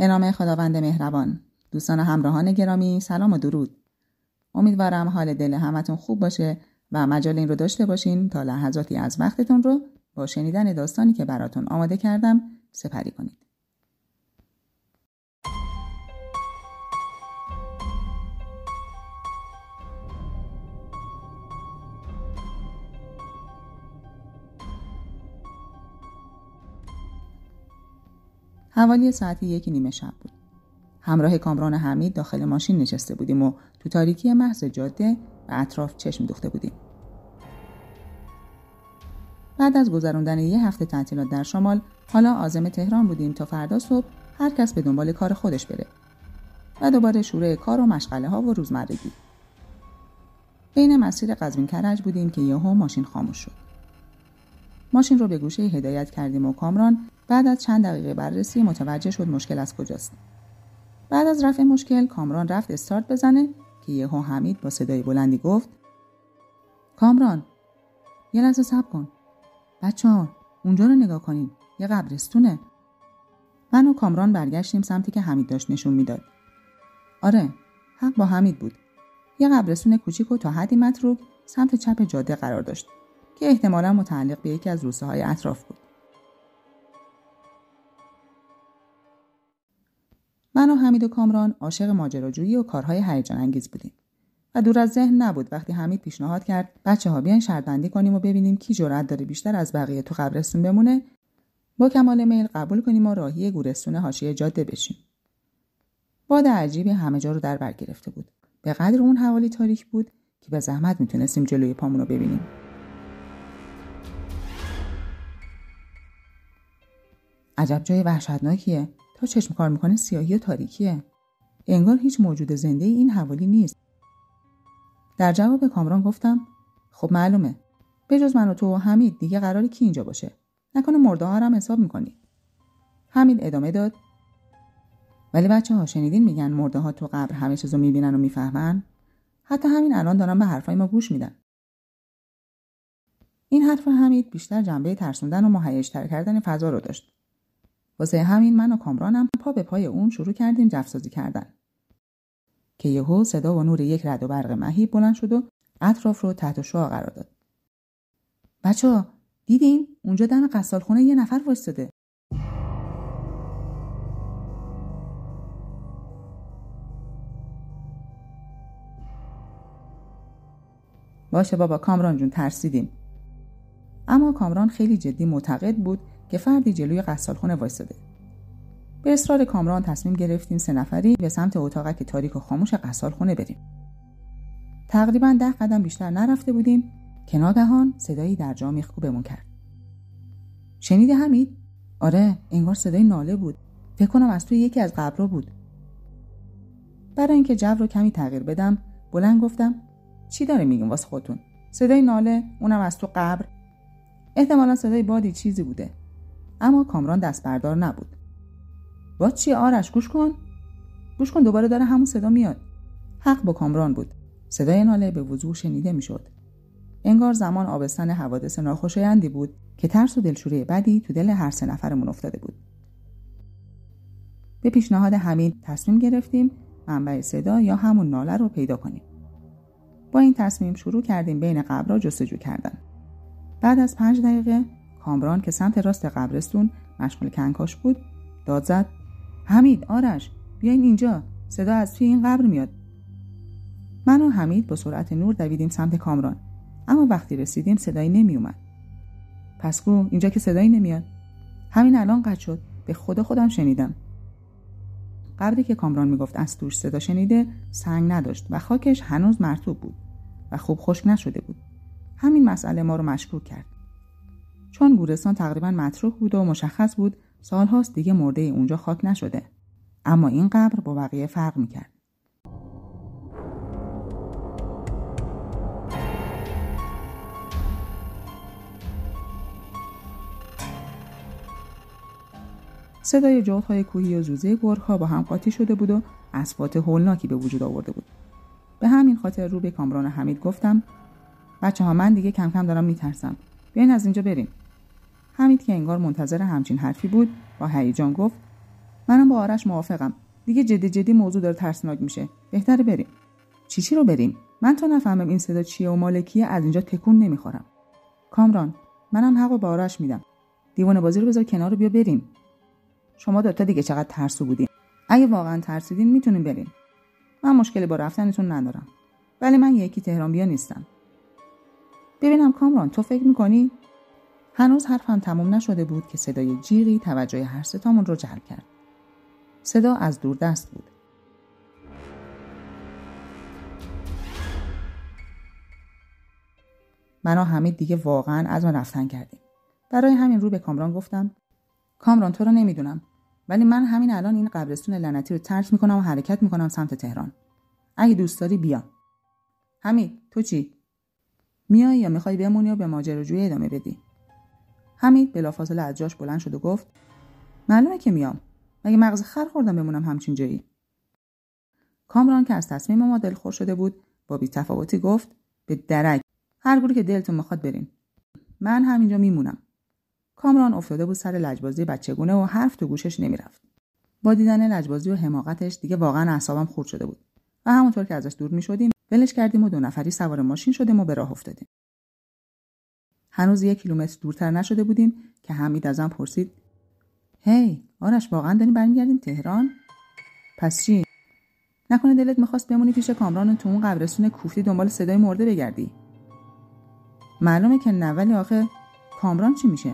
به نام خداوند مهربان. دوستان همراهان گرامی سلام و درود. امیدوارم حال دل همتون خوب باشه و مجال این رو داشته باشین تا لحظاتی از وقتتون رو با شنیدن داستانی که براتون آماده کردم سپری کنید. حوالی ساعتی یکی نیمه شب بود. همراه کامران حمید داخل ماشین نشسته بودیم و تو تاریکی محض جاده و اطراف چشم دوخته بودیم. بعد از گذراندن یه هفته تعطیلات در شمال حالا عازم تهران بودیم تا فردا صبح هر کس به دنبال کار خودش بره و دوباره شوره کار و مشغله ها و روزمرگی بین مسیر قزوین کرج بودیم که یهو ماشین خاموش شد ماشین رو به گوشه هدایت کردیم و کامران بعد از چند دقیقه بررسی متوجه شد مشکل از کجاست. بعد از رفع مشکل کامران رفت استارت بزنه که یهو حمید با صدای بلندی گفت کامران یه لحظه صبر کن. بچه ها اونجا رو نگاه کنین. یه قبرستونه. من و کامران برگشتیم سمتی که حمید داشت نشون می‌داد. آره حق با حمید بود. یه قبرستون کوچیک و تا حدی متروک سمت چپ جاده قرار داشت. که احتمالا متعلق به یکی از روسه های اطراف بود. من و حمید و کامران عاشق ماجراجویی و کارهای هیجان انگیز بودیم و دور از ذهن نبود وقتی حمید پیشنهاد کرد بچه ها بیاین شرط کنیم و ببینیم کی جرأت داره بیشتر از بقیه تو قبرستون بمونه. با کمال میل قبول کنیم و راهی گورستون حاشیه جاده بشیم. باد عجیبی همه جا رو در بر گرفته بود. به قدر اون حوالی تاریک بود که به زحمت می‌تونستیم جلوی پامون رو ببینیم. عجب جای وحشتناکیه. تا چشم کار می‌کنه سیاهی و تاریکیه. انگار هیچ موجود زنده این حوالی نیست. در جواب کامران گفتم خب معلومه. جز من و تو و حمید دیگه قراری کی اینجا باشه؟ نکنه مرده ها هم حساب می‌کنی. حمید ادامه داد. ولی بچه ها شنیدین میگن مرده ها تو قبر همه چیزو می‌بینن و می‌فهمن؟ حتی همین الان دارن به حرفای ما گوش میدن. این حرف حمید بیشتر جنبه ترسوندن و مهیجتر کردن فضا رو داشت. واسه همین من و کامرانم پا به پای اون شروع کردیم جفسازی کردن. که یهو صدا و نور یک رد و برق مهیب بلند شد و اطراف رو تحت شعا قرار داد. بچه دیدین؟ اونجا دم قصال خونه یه نفر وایستاده. باشه بابا کامران جون ترسیدیم. اما کامران خیلی جدی معتقد بود که فردی جلوی قصالخونه وایستاده. به اصرار کامران تصمیم گرفتیم سه نفری به سمت اتاقک تاریک و خاموش قصالخونه بریم. تقریبا ده قدم بیشتر نرفته بودیم. که ناگهان صدایی در جا میخکوبمون کرد. شنیده حمید آره انگار صدای ناله بود. فکر کنم از توی یکی از قبرها بود. برای اینکه جو رو کمی تغییر بدم بلند گفتم چی داره میگیم واسه خودتون؟ صدای ناله اونم از تو قبر؟ احتمالا صدای بادی چیزی بوده. اما کامران دست بردار نبود. با چی آرش گوش کن. گوش کن دوباره داره همون صدا میاد. حق با کامران بود. صدای ناله به وضوح شنیده می‌شد. انگار زمان آبستن حوادث ناخوشایندی بود که ترس و دلشوری بدی تو دل هر سه نفرمون افتاده بود. به پیشنهاد حمید تصمیم گرفتیم منبع صدا یا همون ناله رو پیدا کنیم. با این تصمیم شروع کردیم بین قبرها جستجو کردن. بعد از پنج دقیقه کامران که سمت راست قبرستون مشغول کنکاش بود داد زد حمید آرش بیاین اینجا صدا از توی این قبر میاد. من و حمید با سرعت نور دویدیم سمت کامران اما وقتی رسیدیم صدایی نمی اومد پس گو اینجا که صدایی نمیاد. همین الان قد شد به خدا خودم شنیدم. قبری که کامران می‌گفت از توش صدا شنیده سنگ نداشت و خاکش هنوز مرتوب بود و خوب خشک نشده بود. همین مسئله ما رو مشکوک کرد. چون گورستان تقریبا متروک بود و مشخص بود سالهاست دیگه مرده اونجا خاک نشده. اما این قبر با بقیه فرق می‌کرد. صدای جغدهای کوهی و زوزه گرگها با هم قاطی شده بود و اصوات هولناکی به وجود آورده بود. به همین خاطر رو به کامران حمید گفتم بچه ها من دیگه کم کم دارم میترسم. بیاین از اینجا بریم. حمید که انگار منتظر همچین حرفی بود با هیجان گفت منم با آرش موافقم. دیگه جدی جدی موضوع داره ترسناک میشه. بهتره بریم. چی چی رو بریم؟ من تا نفهمم این صدا چیه و مالکیه از اینجا تکون نمی‌خورم. کامران منم حق با آرش میدم. دیوانه بازی رو بذار کنار بیا بریم. شما دوتا دیگه چقدر ترسو بودین. اگه واقعا ترسیدین می‌تونیم بریم. من مشکلی با رفتنتون ندارم. ولی من یکی تهران بیا نیستم. ببینم کامران تو فکر می‌کنی؟ هنوز حرفم تموم نشده بود که صدای جیغی توجه هر ستامون رو جلب کرد. صدا از دور دست بود. من و حمید دیگه واقعا از من رفتن کردیم. برای همین رو به کامران گفتم کامران تو رو نمی‌دونم ولی من همین الان این قبرستون لعنتی رو ترک می‌کنم و حرکت می‌کنم سمت تهران. اگه دوست داری بیا. حمید تو چی؟ میای یا می‌خوای بمونی و به ماجراجویی ادامه بدی؟ حمید بلافاصله از جاش بلند شد و گفت معلومه که میام. مگه مغز خر خوردم بمونم همچین جایی؟ کامران که از تصمیم ما دلخور شده بود با بیتفاوتی گفت به درک. هر گوری که دلتون می‌خواد برین. من همینجا میمونم. کامران افتاده بود سر لجبازی بچگونه و حرف تو گوشش نمی‌رفت. با دیدن لجبازی و حماقتش دیگه واقعا اعصابم خورد شده بود. و همونطور که ازش دور می‌شدیم ولش کردیم و دو نفری سوار ماشین شدیم و به راه افتادیم. هنوز یک کیلومتر دورتر نشده بودیم که حمید ازم پرسید هی آرش واقعا داریم برمیگردیم تهران؟ پس چی؟ نکنه دلت می‌خواست بمونی پیش کامران و تو اون قبرستون کوفتی دنبال صدای مرده بگردی. معلومه که نه ولی آخه کامران چی میشه؟